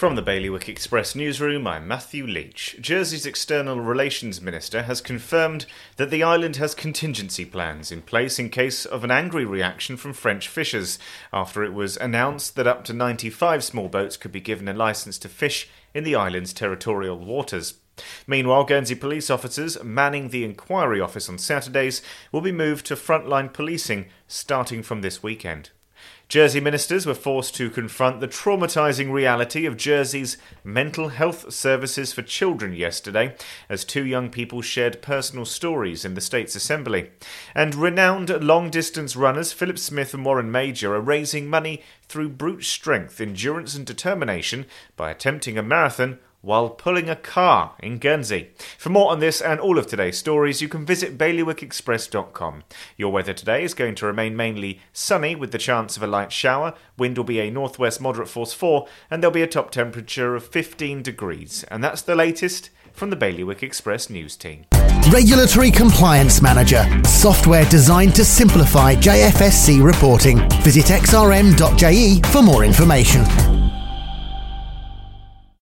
From the Bailiwick Express newsroom, I'm Matthew Leach. Jersey's External Relations Minister has confirmed that the island has contingency plans in place in case of an angry reaction from French fishers after it was announced that up to 95 small boats could be given a licence to fish in the island's territorial waters. Meanwhile, Guernsey police officers manning the inquiry office on Saturdays will be moved to frontline policing starting from this weekend. Jersey ministers were forced to confront the traumatising reality of Jersey's mental health services for children yesterday as two young people shared personal stories in the States Assembly. And renowned long distance runners Philip Smith and Warren Major are raising money through brute strength, endurance, and determination by attempting a marathon while pulling a car in Guernsey. For more on this and all of today's stories, you can visit bailiwickexpress.com. Your weather today is going to remain mainly sunny with the chance of a light shower. Wind will be a northwest moderate force 4, and there'll be a top temperature of 15 degrees. And that's the latest from the Bailiwick Express news team. Regulatory Compliance Manager, software designed to simplify JFSC reporting. Visit xrm.je for more information.